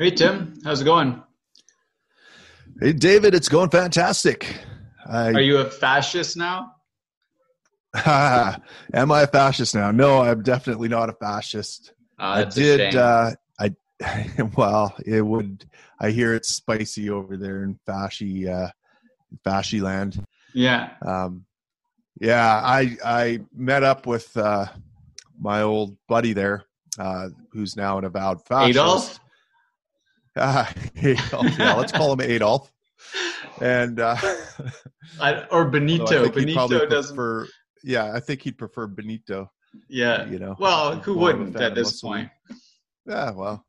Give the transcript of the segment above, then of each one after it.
Hey, Tim. How's it going? Hey, David. It's going fantastic. I, Are you a fascist now? Am I a fascist now? No, I'm definitely not a fascist. Oh, I did. Uh, I well, it would. I hear it's spicy over there in fasci, uh, fasci land. Yeah. Um, yeah. I I met up with uh, my old buddy there, uh, who's now an avowed fascist. Adolf. Uh, Adolf. Yeah, let's call him Adolf. And uh, I, or Benito. Benito doesn't. Prefer, yeah, I think he'd prefer Benito. Yeah. You know. Well, who wouldn't at this point? Yeah. Well,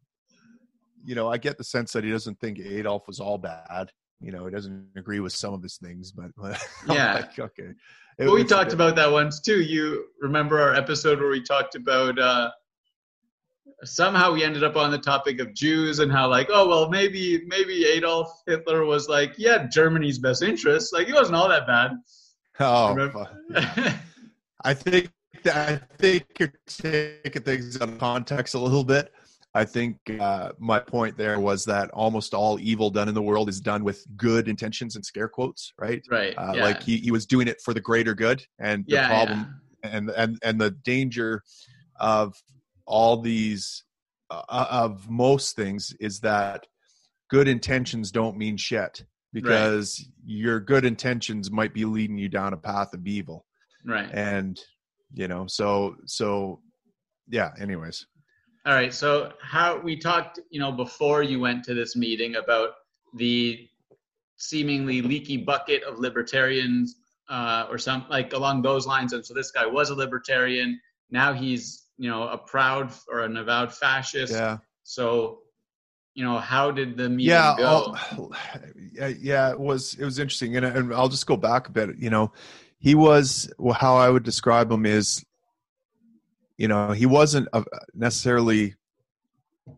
you know, I get the sense that he doesn't think Adolf was all bad. You know, he doesn't agree with some of his things, but yeah, like, okay. It, well, we talked about that once too. You remember our episode where we talked about uh, somehow we ended up on the topic of Jews and how like, oh well, maybe maybe Adolf Hitler was like, yeah, Germany's best interest. Like he wasn't all that bad. Oh, I think I think you're taking things out of context a little bit. I think uh, my point there was that almost all evil done in the world is done with good intentions and scare quotes, right? Right. Uh, yeah. Like he, he was doing it for the greater good, and the yeah, problem yeah. and and and the danger of all these uh, uh, of most things is that good intentions don't mean shit because right. your good intentions might be leading you down a path of evil. Right. And you know, so so yeah. Anyways. All right. So how we talked, you know, before you went to this meeting about the seemingly leaky bucket of libertarians uh, or some like along those lines. And so this guy was a libertarian. Now he's, you know, a proud or an avowed fascist. Yeah. So, you know, how did the meeting yeah, go? yeah, it was it was interesting, and, and I'll just go back a bit. You know, he was well, how I would describe him is you know he wasn't a, necessarily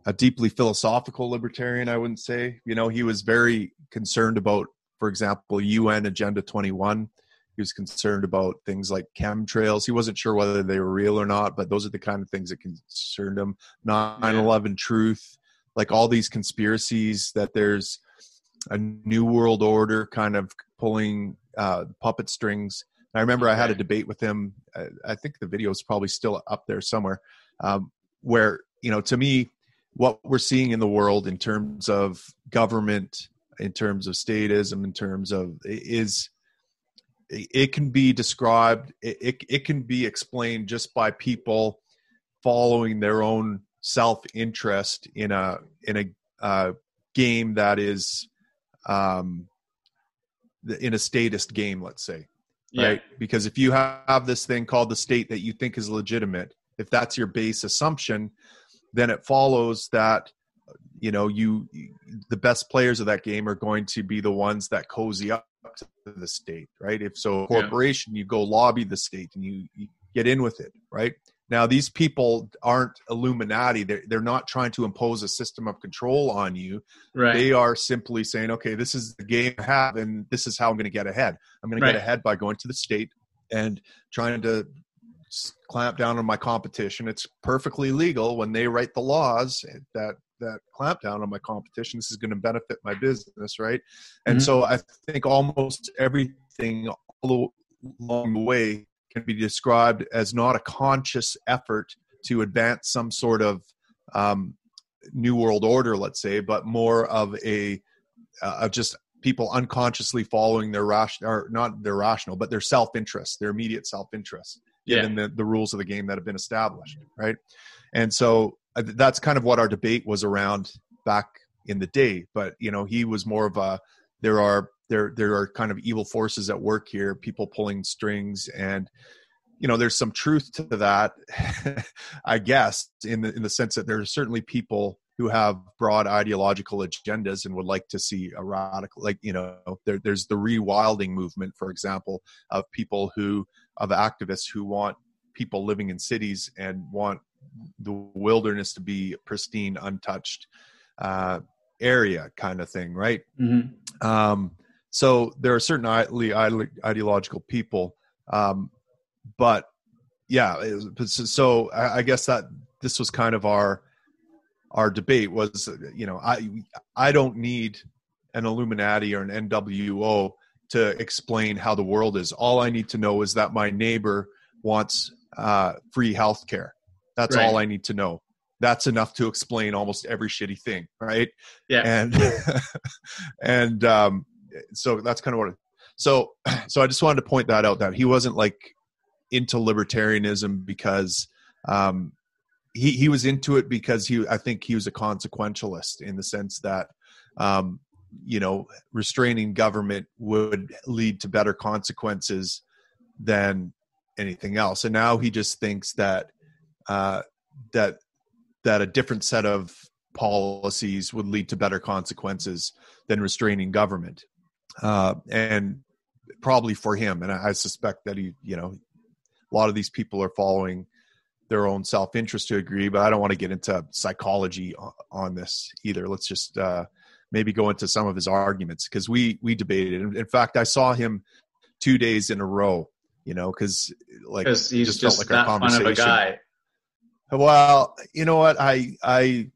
a deeply philosophical libertarian i wouldn't say you know he was very concerned about for example un agenda 21 he was concerned about things like chemtrails. He wasn't sure whether they were real or not but those are the kind of things that concerned him. 9-11 truth like all these conspiracies that there's a new world order kind of pulling uh, puppet strings. I remember I had a debate with him. I think the video is probably still up there somewhere, um, where you know, to me, what we're seeing in the world in terms of government, in terms of statism, in terms of is it can be described, it, it, it can be explained just by people following their own self interest in a in a uh, game that is um, in a statist game, let's say yeah. right? Because if you have this thing called the state that you think is legitimate, if that's your base assumption, then it follows that you know you the best players of that game are going to be the ones that cozy up to the state, right? If so, corporation, yeah. you go lobby the state and you, you get in with it, right? Now, these people aren't Illuminati. They're, they're not trying to impose a system of control on you. Right. They are simply saying, okay, this is the game I have, and this is how I'm going to get ahead. I'm going right. to get ahead by going to the state and trying to clamp down on my competition. It's perfectly legal when they write the laws that that clamp down on my competition. This is going to benefit my business, right? And mm-hmm. so I think almost everything along the way can be described as not a conscious effort to advance some sort of um, new world order, let's say, but more of a uh, of just people unconsciously following their rational or not their rational, but their self interest, their immediate self interest, given yeah. the, the rules of the game that have been established, right? And so that's kind of what our debate was around back in the day. But you know, he was more of a there are there there are kind of evil forces at work here, people pulling strings, and you know there's some truth to that, I guess, in the in the sense that there are certainly people who have broad ideological agendas and would like to see a radical like you know there, there's the rewilding movement for example of people who of activists who want people living in cities and want the wilderness to be pristine untouched uh, area kind of thing right mm-hmm. um, so there are certain ideological people, um, but yeah. so I guess that this was kind of our our debate was, you know, I I don't need an Illuminati or an NWO to explain how the world is. All I need to know is that my neighbor wants uh, free health care. That's right. all I need to know. That's enough to explain almost every shitty thing, right? Yeah. And and um, so that's kind of what. It, so so I just wanted to point that out that he wasn't like into libertarianism because um, he he was into it because he I think he was a consequentialist in the sense that um, you know restraining government would lead to better consequences than anything else and now he just thinks that uh, that that a different set of policies would lead to better consequences than restraining government uh, and probably for him and I, I suspect that he you know a lot of these people are following their own self interest to agree, but I don't want to get into psychology on, this either. Let's just uh, maybe go into some of his arguments because we we debated. In fact, I saw him two days in a row. You know, because like he's just, just like our conversation. Well, you know what? I I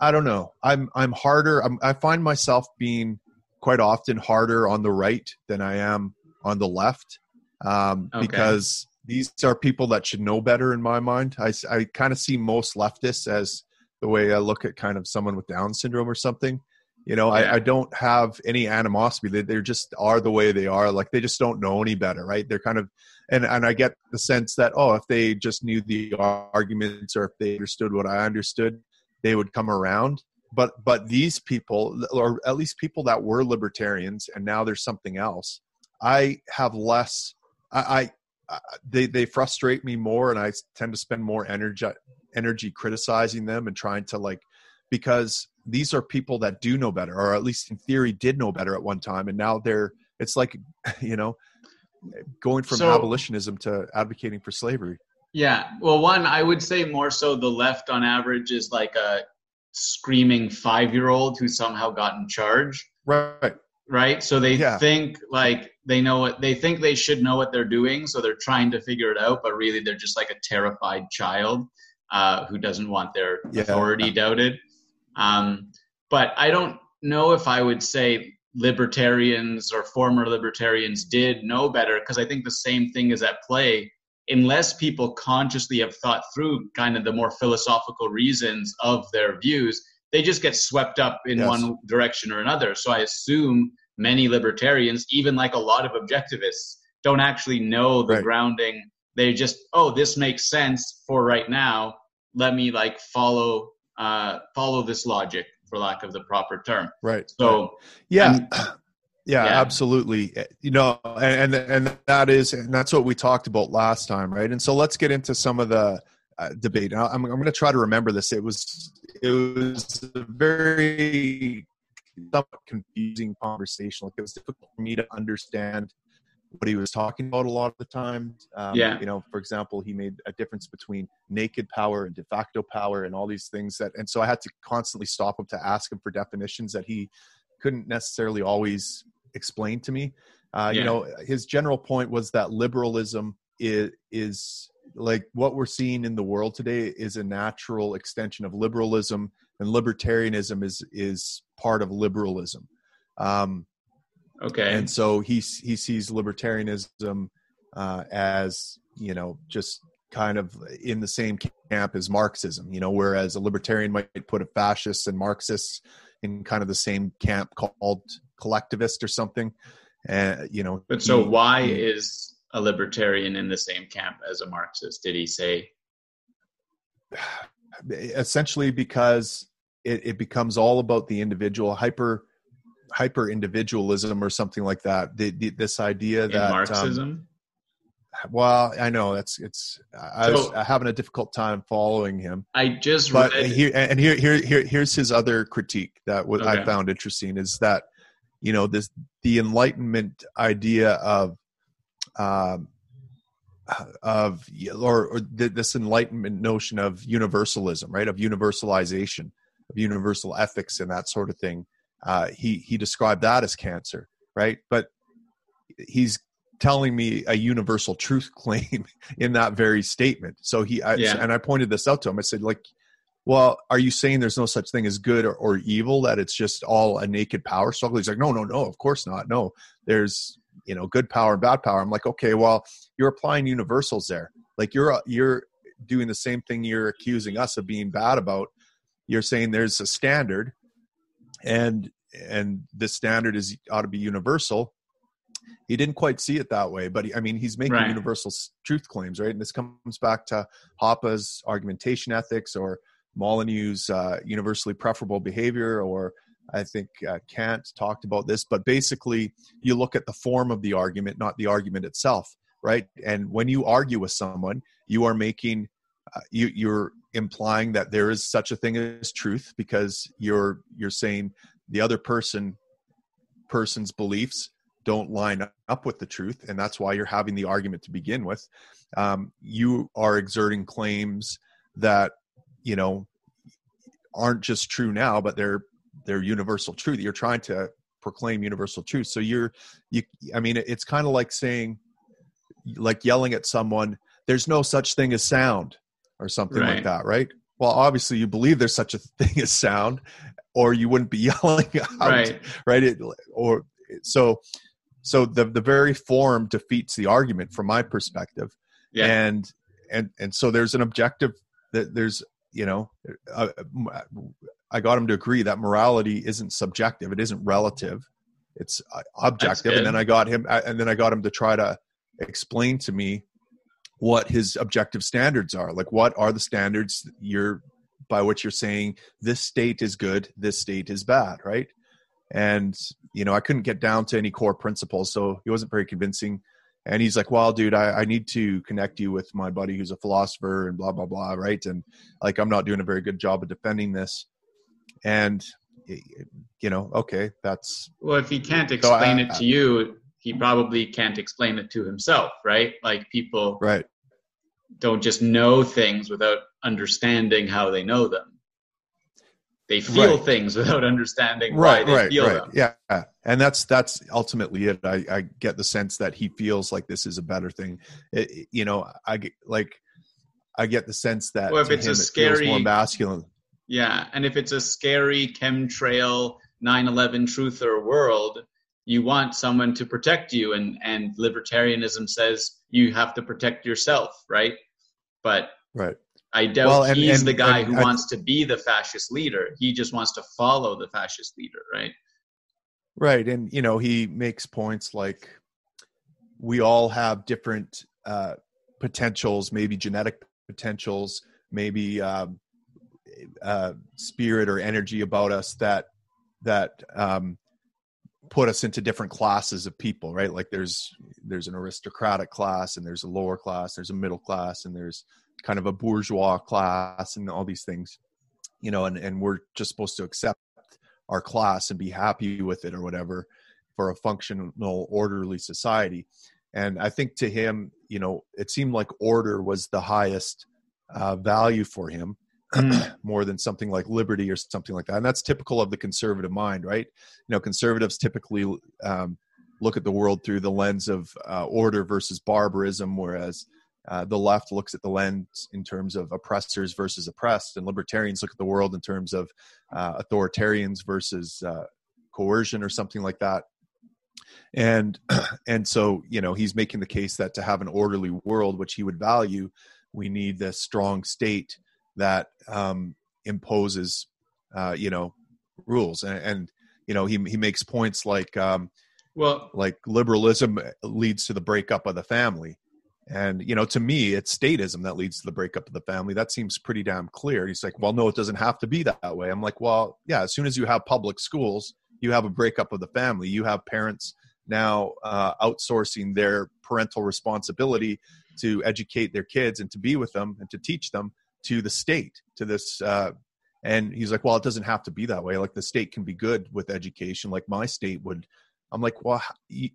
I don't know. I'm I'm harder. I'm, I find myself being quite often harder on the right than I am on the left um, okay. because these are people that should know better in my mind. I, I kind of see most leftists as the way I look at kind of someone with Down syndrome or something. You know, yeah. I, I, don't have any animosity. They, they just are the way they are. Like they just don't know any better, right? They're kind of, and and I get the sense that oh, if they just knew the arguments or if they understood what I understood, they would come around. But but these people, or at least people that were libertarians, and now there's something else. I have less. I, they they frustrate me more, and I tend to spend more energy energy criticizing them and trying to like because these are people that do know better, or at least in theory did know better at one time, and now they're it's like you know going from so, abolitionism to advocating for slavery. Yeah, well, one I would say more so the left on average is like a screaming five year old who somehow got in charge. Right right? So they yeah. think like they know what they think they should know what they're doing, so they're trying to figure it out, but really they're just like a terrified child uh, who doesn't want their yeah. authority doubted. Um, but I don't know if I would say libertarians or former libertarians did know better because I think the same thing is at play. Unless people consciously have thought through kind of the more philosophical reasons of their views, they just get swept up in yes. one direction or another. So I assume many libertarians, even like a lot of objectivists, don't actually know the right. grounding. They just, oh, this makes sense for right now. Let me like follow uh, follow this logic, for lack of the proper term. Right. So yeah. Yeah, yeah, absolutely. You know, and, and that is and that's what we talked about last time, right? And so let's get into some of the uh, debate. I'm I'm going to try to remember this. It was it was a very somewhat confusing conversation. Like it was difficult for me to understand what he was talking about a lot of the time. Um, yeah. You know, for example, he made a difference between naked power and de facto power and all these things that, and so I had to constantly stop him to ask him for definitions that he couldn't necessarily always explain to me. Uh, yeah. You know, his general point was that liberalism is, is like what we're seeing in the world today is a natural extension of liberalism and libertarianism is is part of liberalism um okay and so he he sees libertarianism uh as you know just kind of in the same camp as marxism you know whereas a libertarian might put a fascist and marxists in kind of the same camp called collectivist or something and uh, you know but so he, why he, is a libertarian in the same camp as a Marxist? Did he say? Essentially, because it, it becomes all about the individual, hyper hyper individualism or something like that. The, the, this idea that in Marxism. Um, well, I know that's it's. I so, was having a difficult time following him. I just but read. Here, and here, here, here, here's his other critique that what okay. I found interesting is that you know this the Enlightenment idea of um, of or, or this enlightenment notion of universalism right of universalization of universal ethics and that sort of thing uh, he he described that as cancer right but he's telling me a universal truth claim in that very statement so he I, yeah. and i pointed this out to him i said like well, are you saying there's no such thing as good or, or evil, that it's just all a naked power struggle? He's like, no, no, no, of course not. No, there's, you know, good power and bad power. I'm like, okay, well, you're applying universals there. Like you're, you're doing the same thing you're accusing us of being bad about. You're saying there's a standard and, and the standard is ought to be universal he didn't quite see it that way but he, i mean he's making right. universal truth claims right and this comes back to hoppe's argumentation ethics or Molyneux's uh, universally preferable behavior, or I think uh, Kant talked about this, but basically, you look at the form of the argument, not the argument itself, right? And when you argue with someone, you are making, uh, you, you're implying that there is such a thing as truth because you're you're saying the other person person's beliefs don't line up with the truth, and that's why you're having the argument to begin with. Um, you are exerting claims that you know aren't just true now but they're they're universal truth. You're trying to proclaim universal truth. So you're you i mean it's kind of like saying like yelling at someone there's no such thing as sound or something right. like that right well obviously you believe there's such a thing as sound or you wouldn't be yelling out right, right? It, or so so the the very form defeats the argument from my perspective yeah. and and and so there's an objective that there's you know uh, i got him to agree that morality isn't subjective it isn't relative it's uh, objective and then i got him and then i got him to try to explain to me what his objective standards are. Like what are the standards you're by which you're saying this state is good this state is bad right? And you know i couldn't get down to any core principles so he wasn't very convincing. And he's like well dude I, I, need to connect you with my buddy who's a philosopher and blah blah blah right? And like i'm not doing a very good job of defending this. And you know okay that's well if he can't explain so I, it to you he probably can't explain it to himself right? Like people right don't just know things without understanding how they know them they feel right. things without understanding right, why they right, feel right. them. Yeah, and that's that's ultimately it. I, I get the sense that he feels like this is a better thing. It, you know, I get like I get the sense that well, if it's him, a scary, it more masculine. Yeah, and if it's a scary chemtrail 9/11 truther world, you want someone to protect you, and and libertarianism says you have to protect yourself, right? But right I doubt well, and, he's and, the guy who wants to be the fascist leader. He just wants to follow the fascist leader, right? Right, and you know he makes points like we all have different uh, potentials, maybe genetic potentials, maybe um, uh, spirit or energy about us that that um, put us into different classes of people, right? Like there's there's an aristocratic class, and there's a lower class, there's a middle class, and there's kind of a bourgeois class and all these things you know and, and we're just supposed to accept our class and be happy with it or whatever for a functional orderly society and i think to him you know it seemed like order was the highest uh, value for him. more than something like liberty or something like that. And that's typical of the conservative mind right? You know conservatives typically um, look at the world through the lens of uh, order versus barbarism whereas uh, the left looks at the lens in terms of oppressors versus oppressed, and libertarians look at the world in terms of uh, authoritarians versus uh, coercion or something like that. And and so you know he's making the case that to have an orderly world, which he would value, we need this strong state that um, imposes uh, you know rules, and, and, you know he he makes points like um, well like liberalism leads to the breakup of the family and, you know, to me, it's statism that leads to the breakup of the family. That seems pretty damn clear. He's like, well, no, it doesn't have to be that way. I'm like, well, yeah, as soon as you have public schools, you have a breakup of the family. You have parents now uh, outsourcing their parental responsibility to educate their kids and to be with them and to teach them to the state, to this. Uh, and he's like, well, it doesn't have to be that way. Like the state can be good with education, like my state would. I'm like, well,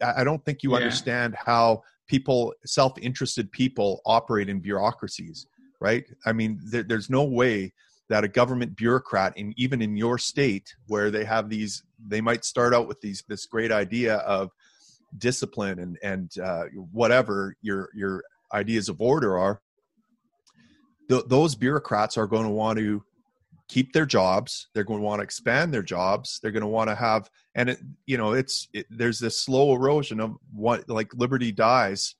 I don't think you yeah. understand how people self-interested people operate in bureaucracies right i mean there, there's no way that a government bureaucrat in even in your state where they have these they might start out with these this great idea of discipline and and uh, whatever your your ideas of order are th- those bureaucrats are going to want to keep their jobs. They're going to want to expand their jobs. They're going to want to have and it you know it's it, there's this slow erosion of what like liberty dies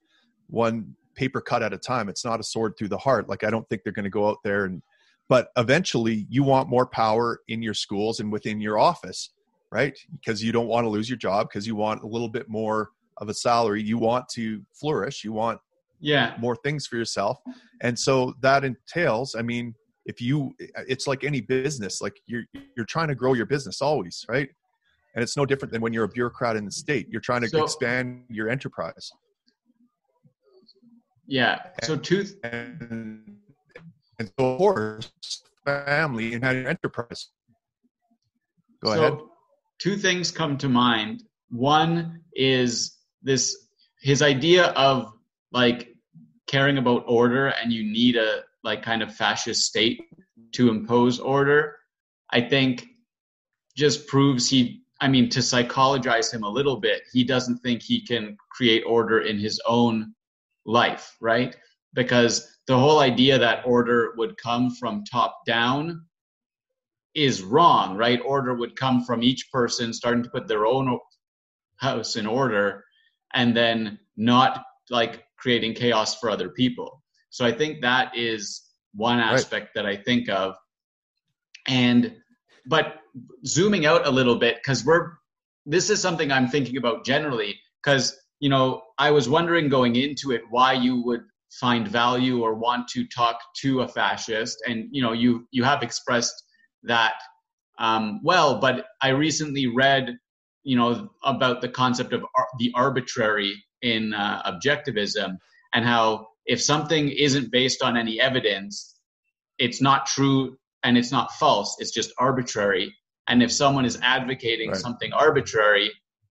one paper cut at a time. It's not a sword through the heart. Like i don't think they're going to go out there and but eventually you want more power in your schools and within your office right? Because you don't want to lose your job because you want a little bit more of a salary. You want to flourish. You want yeah. more things for yourself. And so that entails i mean if you it's like any business like you're you're trying to grow your business always right? And it's no different than when you're a bureaucrat in the state. You're trying to so, expand your enterprise. Yeah. So two and, and so of course family and enterprise. Go so, ahead. two things come to mind. One is this his idea of like caring about order and you need a like kind of fascist state to impose order i think just proves he i mean to psychologize him a little bit he doesn't think he can create order in his own life right? Because the whole idea that order would come from top down is wrong right? Order would come from each person starting to put their own house in order and then not like creating chaos for other people. So I think that is one aspect right. that I think of. And but zooming out a little bit because we're this is something I'm thinking about generally because you know I was wondering going into it why you would find value or want to talk to a fascist and you know you you have expressed that um, well but I recently read you know about the concept of ar- the arbitrary in uh, objectivism and how if something isn't based on any evidence it's not true and it's not false it's just arbitrary and if someone is advocating right. something arbitrary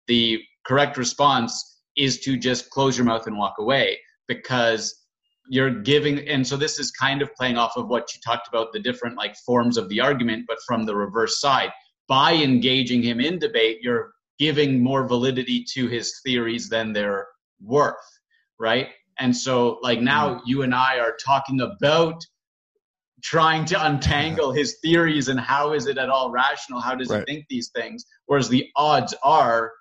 the correct response is to just close your mouth and walk away because you're giving and so this is kind of playing off of what you talked about the different like forms of the argument but from the reverse side by engaging him in debate you're giving more validity to his theories than they're worth, right? And so, like now, mm-hmm. you and I are talking about trying to untangle his theories and how is it at all rational? How does right. he think these things? Whereas the odds are,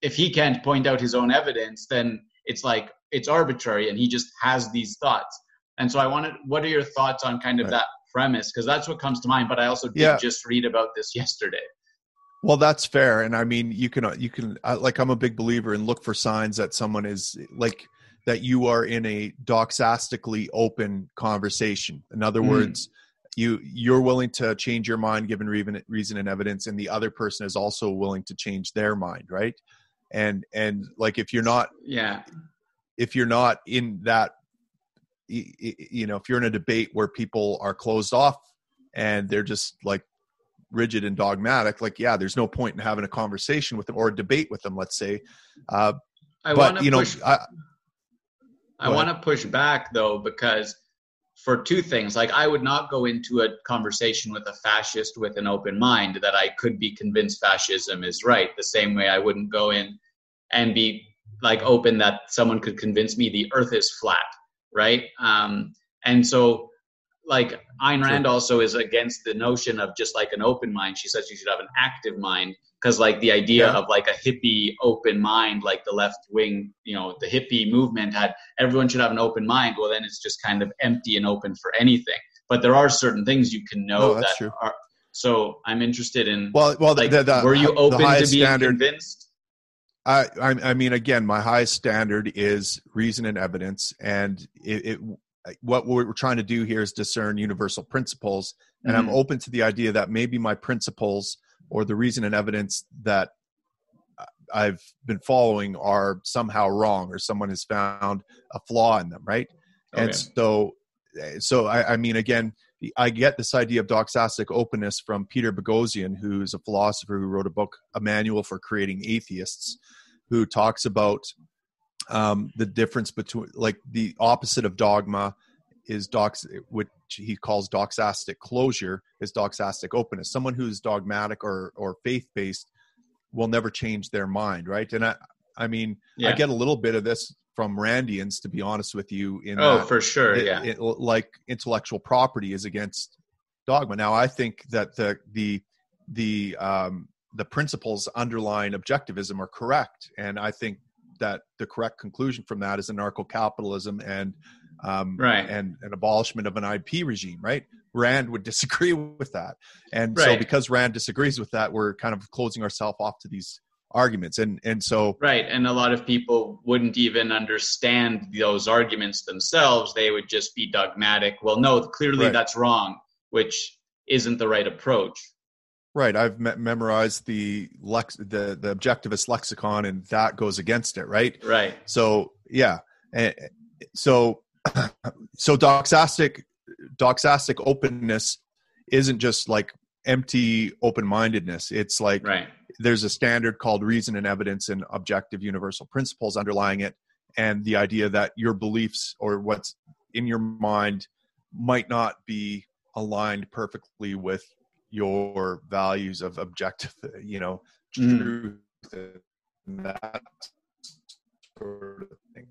if he can't point out his own evidence, then it's like it's arbitrary and he just has these thoughts. And so, I wanted, what are your thoughts on kind of right. that premise? Because that's what comes to mind. But I also did yeah. just read about this yesterday. Well, that's fair, and I mean, you can you can like I'm a big believer in look for signs that someone is like that you are in a doxastically open conversation. In other mm. words, you you're willing to change your mind given reason, reason and evidence, and the other person is also willing to change their mind, right? And and like if you're not, yeah, if you're not in that, you know, if you're in a debate where people are closed off and they're just like rigid and dogmatic, like yeah, there's no point in having a conversation with them or a debate with them. Let's say, uh, I but you know, push, I, I want to push back though because for two things, like I would not go into a conversation with a fascist with an open mind that I could be convinced fascism is right. The same way I wouldn't go in and be like open that someone could convince me the Earth is flat, right? Um, and so like Ayn Rand also is against the notion of just like an open mind. She says you should have an active mind because like the idea yeah. of like a hippie open mind, like the left wing, you know, the hippie movement had everyone should have an open mind. Well, then it's just kind of empty and open for anything. But there are certain things you can know oh, that true. are. So I'm interested in. Well, well, like, the, the, were you open to being standard, convinced? I, I, mean, again, my highest standard is reason and evidence, and it, it what we're trying to do here is discern universal principles and mm-hmm. i'm open to the idea that maybe my principles or the reason and evidence that i've been following are somehow wrong or someone has found a flaw in them right okay. and so so I, I, mean again i get this idea of doxastic openness from peter boghossian who's a philosopher who wrote a book a manual for creating atheists who talks about um, the difference between like the opposite of dogma is dox which he calls doxastic closure is doxastic openness someone who's dogmatic or or faith based will never change their mind right and i i mean yeah. i get a little bit of this from randians to be honest with you in oh that, for sure it, yeah it, like intellectual property is against dogma. Now, I think that the the the um, the principles underlying objectivism are correct, and I think that the correct conclusion from that is anarcho-capitalism and um, right. and an abolishment of an IP regime. Right? Rand would disagree with that, and right. so because Rand disagrees with that, we're kind of closing ourselves off to these arguments and and so right and a lot of people wouldn't even understand those arguments themselves they would just be dogmatic well no clearly right. that's wrong which isn't the right approach right i've me- memorized the lex the the objectivist lexicon and that goes against it right? Right. So yeah and so so doxastic doxastic openness isn't just like empty open-mindedness. It's like right. there's a standard called reason and evidence and objective universal principles underlying it and the idea that your beliefs or what's in your mind might not be aligned perfectly with your values of objective you know mm. truth and that sort of thing.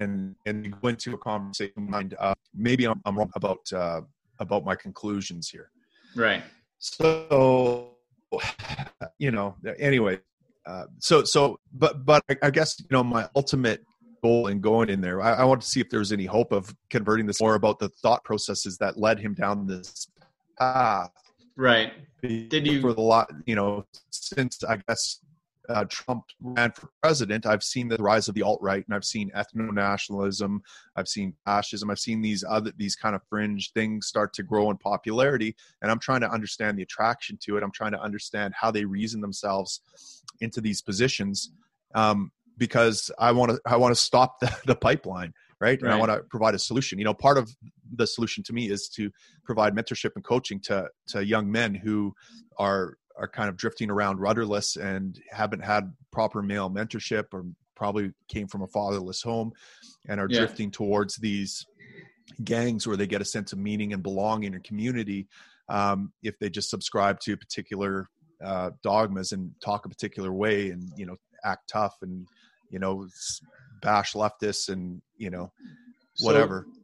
And and go into a conversation mind uh, maybe I'm, I'm, wrong about uh, about my conclusions here. Right. So you know, anyway, uh, so so, but but I guess you know my ultimate goal in going in there, I, I want to see if there was any hope of converting this more about the thought processes that led him down this path. Right. Did you for the lot? You know, since I guess uh, Trump ran for president, I've seen the rise of the alt right, and I've seen ethno nationalism, I've seen fascism, I've seen these other these kind of fringe things start to grow in popularity, and I'm trying to understand the attraction to it. I'm trying to understand how they reason themselves into these positions, um, because I want to I want to stop the, the pipeline, right? And I want to provide a solution. You know, part of the solution to me is to provide mentorship and coaching to to young men who are are kind of drifting around rudderless and haven't had proper male mentorship or probably came from a fatherless home and are yeah. drifting towards these gangs where they get a sense of meaning and belonging and community um, if they just subscribe to particular uh, dogmas and talk a particular way and you know act tough and you know bash leftists and you know whatever so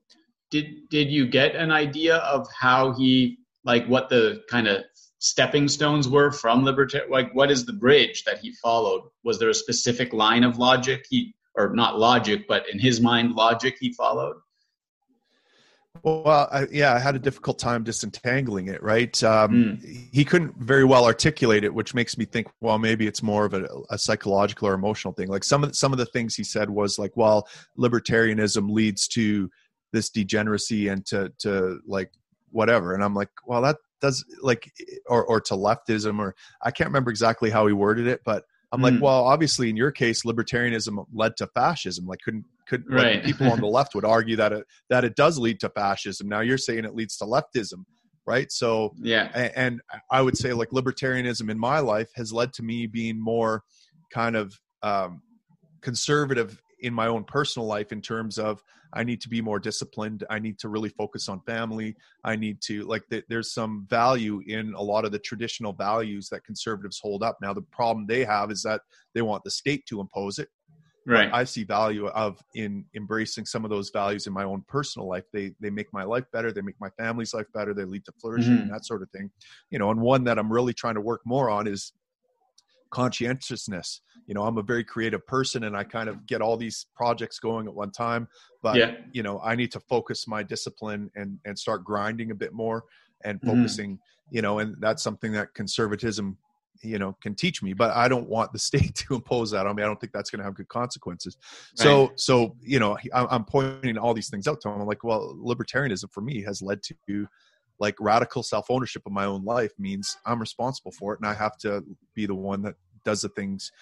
did did you get an idea of how he like what the kind of stepping stones were from libertarian like what is the bridge that he followed? Was there a specific line of logic he or not logic but in his mind logic he followed? Well I, yeah i had a difficult time disentangling it right? Um, mm. he couldn't very well articulate it which makes me think well maybe it's more of a, a psychological or emotional thing. Like some of the, some of the things he said was like well libertarianism leads to this degeneracy and to to like whatever and i'm like well that does like or or to leftism or I can't remember exactly how he worded it, but I'm mm. like, hmm. well, obviously in your case, libertarianism led to fascism. Like, couldn't could right. like, people on the left would argue that it that it does lead to fascism. Now you're saying it leads to leftism, right? So yeah, and, and I would say like libertarianism in my life has led to me being more kind of um, conservative in my own personal life in terms of I need to be more disciplined. I need to really focus on family. I need to like th- there's some value in a lot of the traditional values that conservatives hold up. Now the problem they have is that they want the state to impose it. Right. But I see value of in embracing some of those values in my own personal life. They they make my life better. They make my family's life better. They lead to flourishing mm-hmm. and that sort of thing. You know, and one that I'm really trying to work more on is conscientiousness you know i'm a very creative person and i kind of get all these projects going at one time but yeah. you know i need to focus my discipline and and start grinding a bit more and mm-hmm. focusing mm-hmm. you know and that's something that conservatism you know can teach me but i don't want the state to impose that on me i don't think that's going to have good consequences right. so so you know i'm pointing all these things out to him i'm like well libertarianism for me has led to like radical self ownership of my own life means I'm responsible for it and I have to be the one that does the things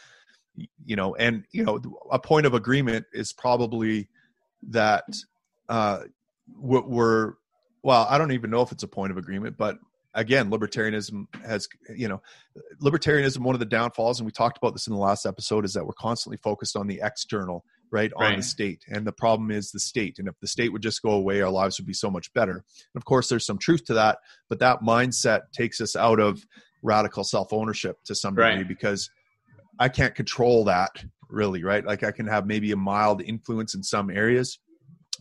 you know and you know a point of agreement is probably that uh we're well I don't even know if it's a point of agreement but again libertarianism has you know libertarianism one of the downfalls and we talked about this in the last episode is that we're constantly focused on the external right, right, on the state. And the problem is the state. And if the state would just go away, our lives would be so much better. And of course, there's some truth to that, but that mindset takes us out of radical self ownership to some degree right. because I can't control that really, right? Like I can have maybe a mild influence in some areas,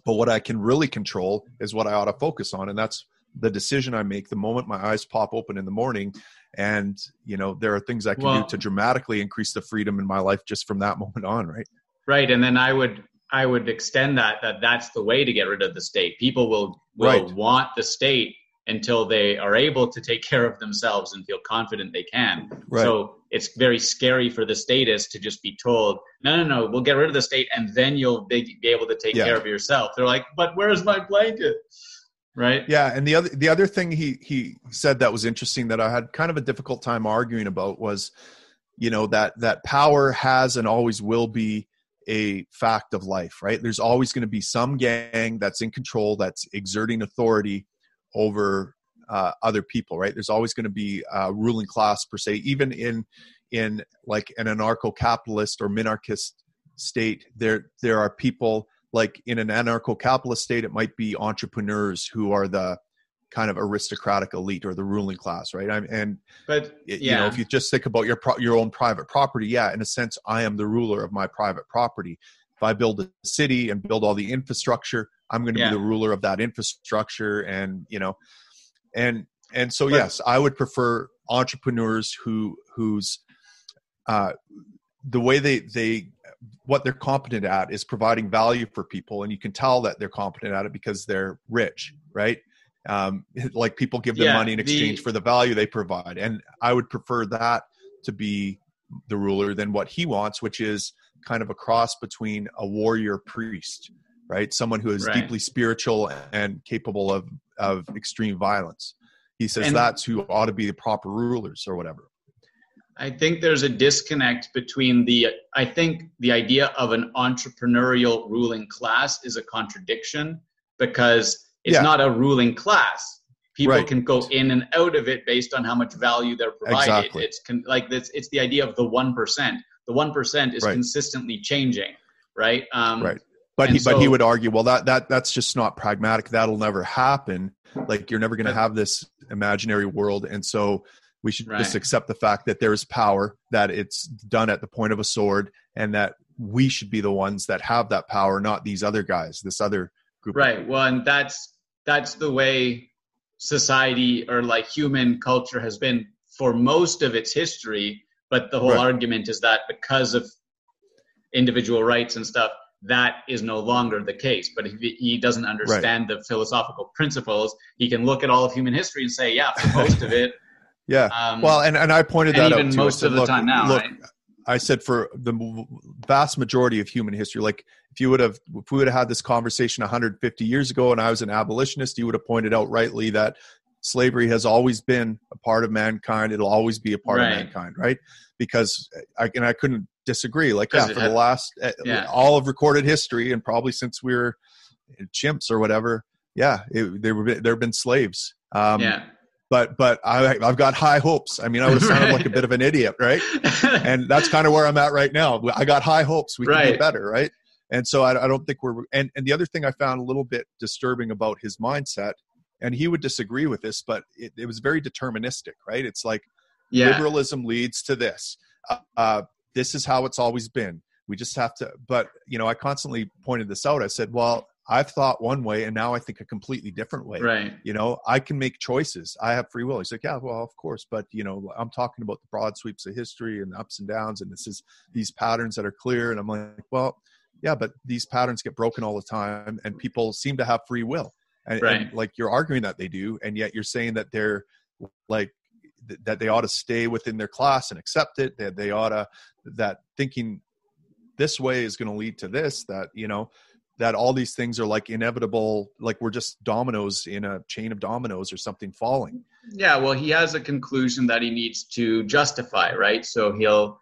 but what I can really control is what I ought to focus on. And that's the decision I make the moment my eyes pop open in the morning. And, you know, there are things I can well, do to dramatically increase the freedom in my life just from that moment on, right? Right. And then I would I would extend that that that's the way to get rid of the state. People will will right. want the state until they are able to take care of themselves and feel confident they can. Right. So it's very scary for the statist to just be told, no, no, no, we'll get rid of the state and then you'll be, be able to take yeah. care of yourself. They're like, but where's my blanket? Right. Yeah. And the other, the other thing he, he said that was interesting that I had kind of a difficult time arguing about was, you know, that, that power has and always will be a fact of life, right? There's always going to be some gang that's in control, that's exerting authority over uh, other people, right? There's always going to be a ruling class per se, even in in like an anarcho-capitalist or minarchist state. There there are people like in an anarcho-capitalist state, it might be entrepreneurs who are the kind of aristocratic elite or the ruling class, right? I'm, and but yeah. you know, if you just think about your pro- your own private property, yeah, in a sense, I am the ruler of my private property. If I build a city and build all the infrastructure, I'm going to yeah. be the ruler of that infrastructure, and you know, and and so but, yes, I would prefer entrepreneurs who whose uh, the way they they what they're competent at is providing value for people, and you can tell that they're competent at it because they're rich, right? Um, like people give them yeah, money in exchange the, for the value they provide. And i would prefer that to be the ruler than what he wants which is kind of a cross between a warrior priest right? Someone who is right. deeply spiritual and capable of of extreme violence. He says and that's who ought to be the proper rulers or whatever. I think there's a disconnect between the i think the idea of an entrepreneurial ruling class is a contradiction because it's yeah. not a ruling class. People right. can go in and out of it based on how much value they're provided. Exactly. It's con- like this. It's the idea of the one percent. The one percent is right. consistently changing, right? Um, right. But he, so, but he would argue, well, that that that's just not pragmatic. That'll never happen. Like you're never going to have this imaginary world, and so we should right. just accept the fact that there is power, that it's done at the point of a sword, and that we should be the ones that have that power, not these other guys, this other group. Right. Well, and that's that's the way society or like human culture has been for most of its history but the whole right. argument is that because of individual rights and stuff that is no longer the case but if he doesn't understand right. the philosophical principles he can look at all of human history and say yeah for most of it yeah um, well and, and i pointed that even out most said, of the look, time now look, right? I said for the vast majority of human history, like if you would have, if we would have had this conversation 150 years ago and I was an abolitionist, you would have pointed out rightly that slavery has always been a part of mankind. It'll always be a part right. of mankind, right? Because I, and I couldn't disagree. Like, yeah, for had, the last, eh, yeah. all of recorded history and probably since we were chimps or whatever, yeah, it, there, were, there have been slaves. Um, yeah but but I, I've got high hopes. I mean, I would have sounded like a bit of an idiot, right? and that's kind of where I'm at right now. I got high hopes. We can right. do better, right? And so I, I don't think we're. And and the other thing I found a little bit disturbing about his mindset, and he would disagree with this, but it, it was very deterministic, right? It's like yeah. liberalism leads to this. Uh, uh, this is how it's always been. We just have to. But you know, I constantly pointed this out. I said, well, I've thought one way and now I think a completely different way. Right. You know, I can make choices. I have free will. He's like, yeah, well, of course. But, you know, I'm talking about the broad sweeps of history and the ups and downs. And this is these patterns that are clear. And I'm like, well, yeah, but these patterns get broken all the time and people seem to have free will. And, right. and like you're arguing that they do. And yet you're saying that they're like, that they ought to stay within their class and accept it that they ought to that thinking this way is going to lead to this that you know that all these things are like inevitable like we're just dominoes in a chain of dominoes or something falling. Yeah well he has a conclusion that he needs to justify right? So he'll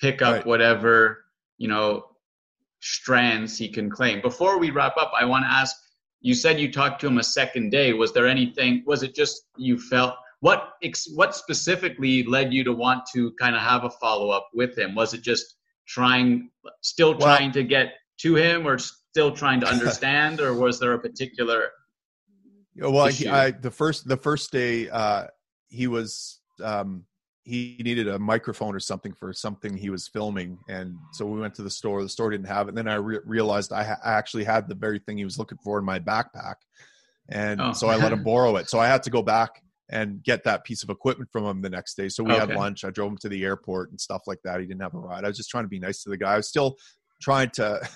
pick up right. whatever you know strands he can claim. Before we wrap up i want to ask you said you talked to him a second day. Was there anything was it just you felt what what specifically led you to want to kind of have a follow up with him? Was it just trying still trying well, to get to him or still trying to understand, or was there a particular? Well, he, I, the first the first day uh, he was um, he needed a microphone or something for something he was filming, and so we went to the store. The store didn't have it. And then I re- realized I, ha- I actually had the very thing he was looking for in my backpack, and Oh. so I let him borrow it. So I had to go back and get that piece of equipment from him the next day. So we had lunch. I drove him to the airport and stuff like that. He didn't have a ride. I was just trying to be nice to the guy. I was still trying to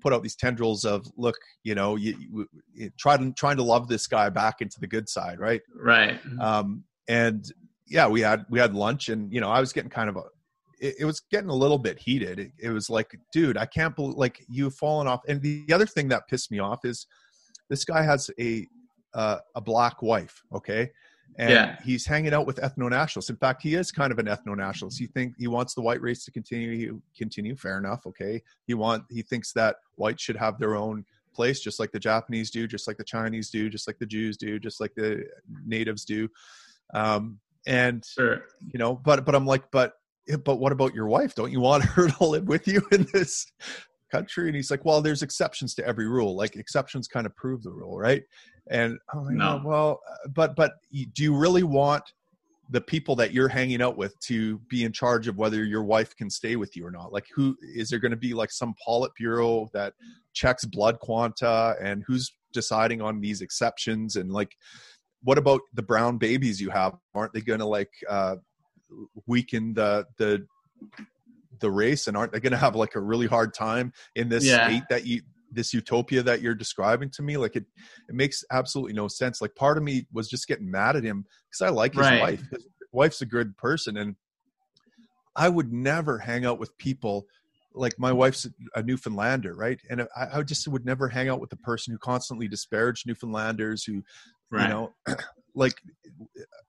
put out these tendrils of look, you know, you, you, you try to trying to love this guy back into the good side, right? Right. um, and yeah we had we had lunch and you know i was getting kind of a it, it was getting a little bit heated it, it was like dude i can't believe like you've fallen off and the other thing that pissed me off is this guy has a uh, a black wife okay and Yeah. he's hanging out with ethno-nationalists. In fact he is kind of an ethno-nationalist. He think he wants the white race to continue continue fair enough okay. He want he thinks that whites should have their own place just like the japanese do just like the chinese do just like the jews do just like the natives do. Um and Sure. you know but but i'm like but but what about your wife? Don't you want her to live with you in this country and he's like well there's exceptions to every rule like exceptions kind of prove the rule right? And i'm like No. "Oh, well uh, but but do you really want the people that you're hanging out with to be in charge of whether your wife can stay with you or not? Like who is there going to be like some politburo that checks blood quanta and who's deciding on these exceptions? And like what about the brown babies you have? Aren't they going to like uh weaken the the the race and aren't they going to have like a really hard time in this Yeah. state that you this utopia that you're describing to me like it it makes absolutely no sense like part of me was just getting mad at him because i like his Right. wife his wife's a good person and i would never hang out with people like my wife's a newfoundlander right and i, I just would never hang out with the person who constantly disparaged newfoundlanders who Right. you know like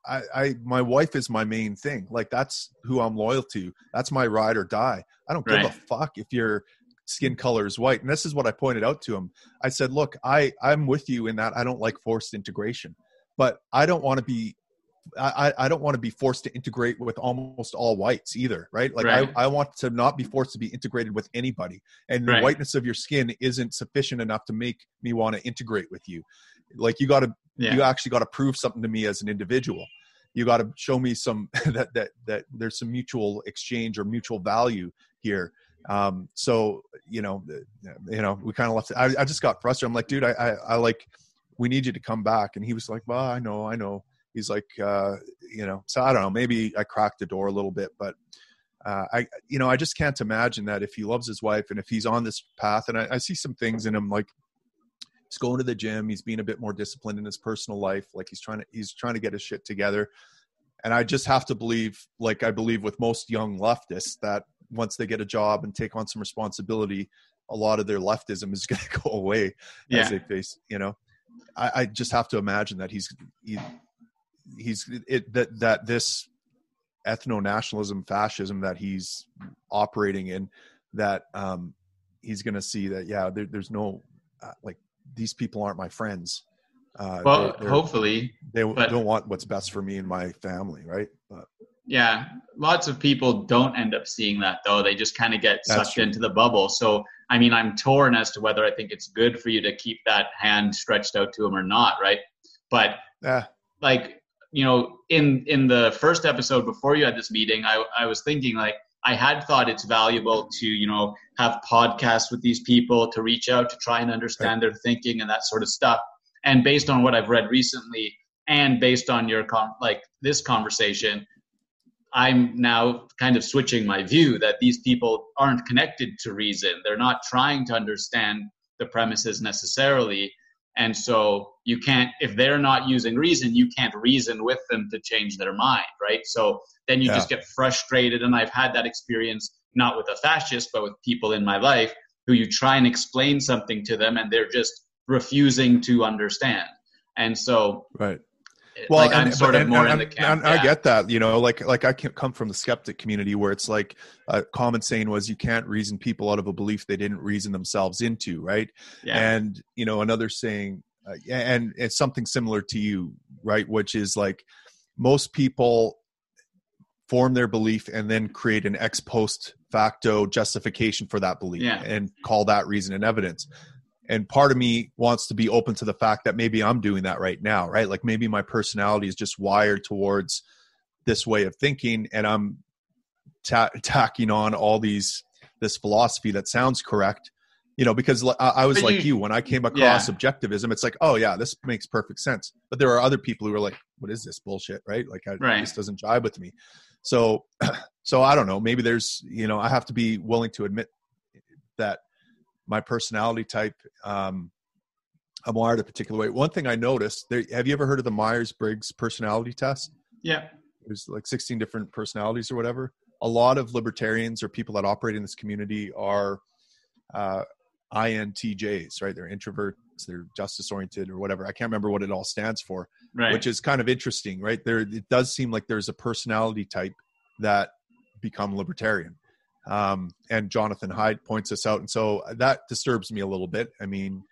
I, I my wife is my main thing like that's who i'm loyal to that's my ride or die i don't give a fuck if your skin color is white and this is what i pointed out to him i said look i i'm with you in that i don't like forced integration but i don't want to be I, I don't want to be forced to integrate with almost all whites either, right? Like Right. I, I want to not be forced to be integrated with anybody. And the Right. whiteness of your skin isn't sufficient enough to make me want to integrate with you. Like you got to Yeah. you actually got to prove something to me as an individual you got to show me some that that that there's some mutual exchange or mutual value here um so you know you know we kind of left it. I, I just got frustrated i'm like dude I, I i like we need you to come back and he was like well i know i know he's like uh you know so i don't know maybe i cracked the door a little bit but uh, I, you know, I just can't imagine that if he loves his wife and if he's on this path, and I, I see some things in him like he's going to the gym he's being a bit more disciplined in his personal life like he's trying to he's trying to get his shit together and i just have to believe like i believe with most young leftists that once they get a job and take on some responsibility a lot of their leftism is going to go away Yeah. as they face you know I, I just have to imagine that he's he, he's it that that this ethno nationalism fascism that he's operating in that um he's going to see that yeah there, there's no uh, like these people aren't my friends uh Well, they're- hopefully, they but- don't want what's best for me and my family right but yeah. Lots of people don't end up seeing that though. They just kind of get sucked true. into the bubble. So, I mean, I'm torn as to whether I think it's good for you to keep that hand stretched out to them or not, right? But yeah like you know in in the first episode before you had this meeting i i was thinking like i had thought it's valuable to you know have podcasts with these people to reach out to try and understand their thinking and that sort of stuff. And based on what i've read recently and based on your con- like this conversation i'm now kind of switching my view that these people aren't connected to reason. They're not trying to understand the premises necessarily and so you can't, if they're not using reason, you can't reason with them to change their mind, right? So then you Yeah. just get frustrated. And I've had that experience not with a fascist, but with people in my life who you try and explain something to them and they're just refusing to understand. And so, right well, like I'm and- sort but- of more and- in the camp. I get that, you know, like like I come from the skeptic community where it's like a common saying was you can't reason people out of a belief they didn't reason themselves into, right? yeah. And you know, another saying, uh, and it's something similar to you, right? Which is like most people form their belief and then create an ex post facto justification for that belief Yeah. and call that reason and evidence and part of me wants to be open to the fact that maybe i'm doing that right now right? Like maybe my personality is just wired towards this way of thinking and i'm ta- tacking on all these this philosophy that sounds correct you know because I, I was But like you- you, when i came across Yeah. objectivism it's like oh yeah this makes perfect sense. But there are other people who are like what is this bullshit right? Like I, Right. this doesn't jive with me. So so i don't know. Maybe there's you know i have to be willing to admit that my personality type um i'm wired a particular way. One thing i noticed there have you ever heard of the myers-briggs personality test? Yeah. there's like 16 different personalities or whatever. A lot of libertarians or people that operate in this community are uh, intjs right? They're introverts they're justice oriented or whatever. I can't remember what it all stands for Right. which is kind of interesting right? There it does seem like there's a personality type that become libertarian um, and jonathan haidt points this out. And so that disturbs me a little bit. I mean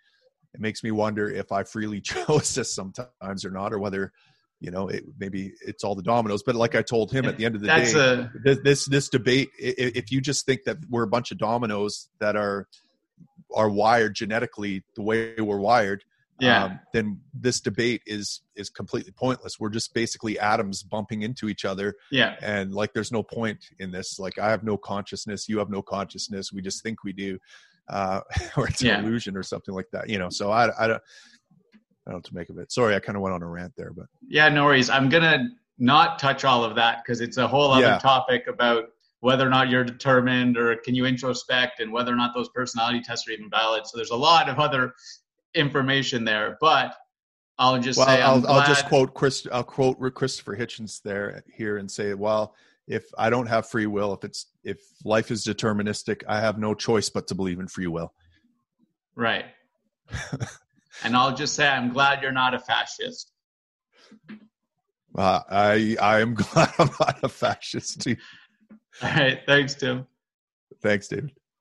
it makes me wonder if i freely chose this sometimes or not or whether you know it, maybe it's all the dominoes. But like i told him at the end of the That's day a this this, this debate if you just think that we're a bunch of dominoes that are are wired genetically the way we're wired yeah. um, then this debate is is completely pointless we're just basically atoms bumping into each other yeah. and like there's no point in this like i have no consciousness you have no consciousness we just think we do uh or it's Yeah. an illusion or something like that you know so i i don't I don't know what to make of it. Sorry, I kind of went on a rant there, but Yeah, no worries. I'm gonna not touch all of that because it's a whole other Yeah. topic about whether or not you're determined or can you introspect and whether or not those personality tests are even valid. So there's a lot of other information there, but I'll just well, say I'm I'll, I'll just quote Chris. I'll quote Christopher Hitchens there here and say, well, if I don't have free will, if it's if life is deterministic, I have no choice but to believe in free will. right. and I'll just say I'm glad you're not a fascist. Uh, I I am glad I'm not a fascist. too. All right, thanks, Tim. Thanks, David.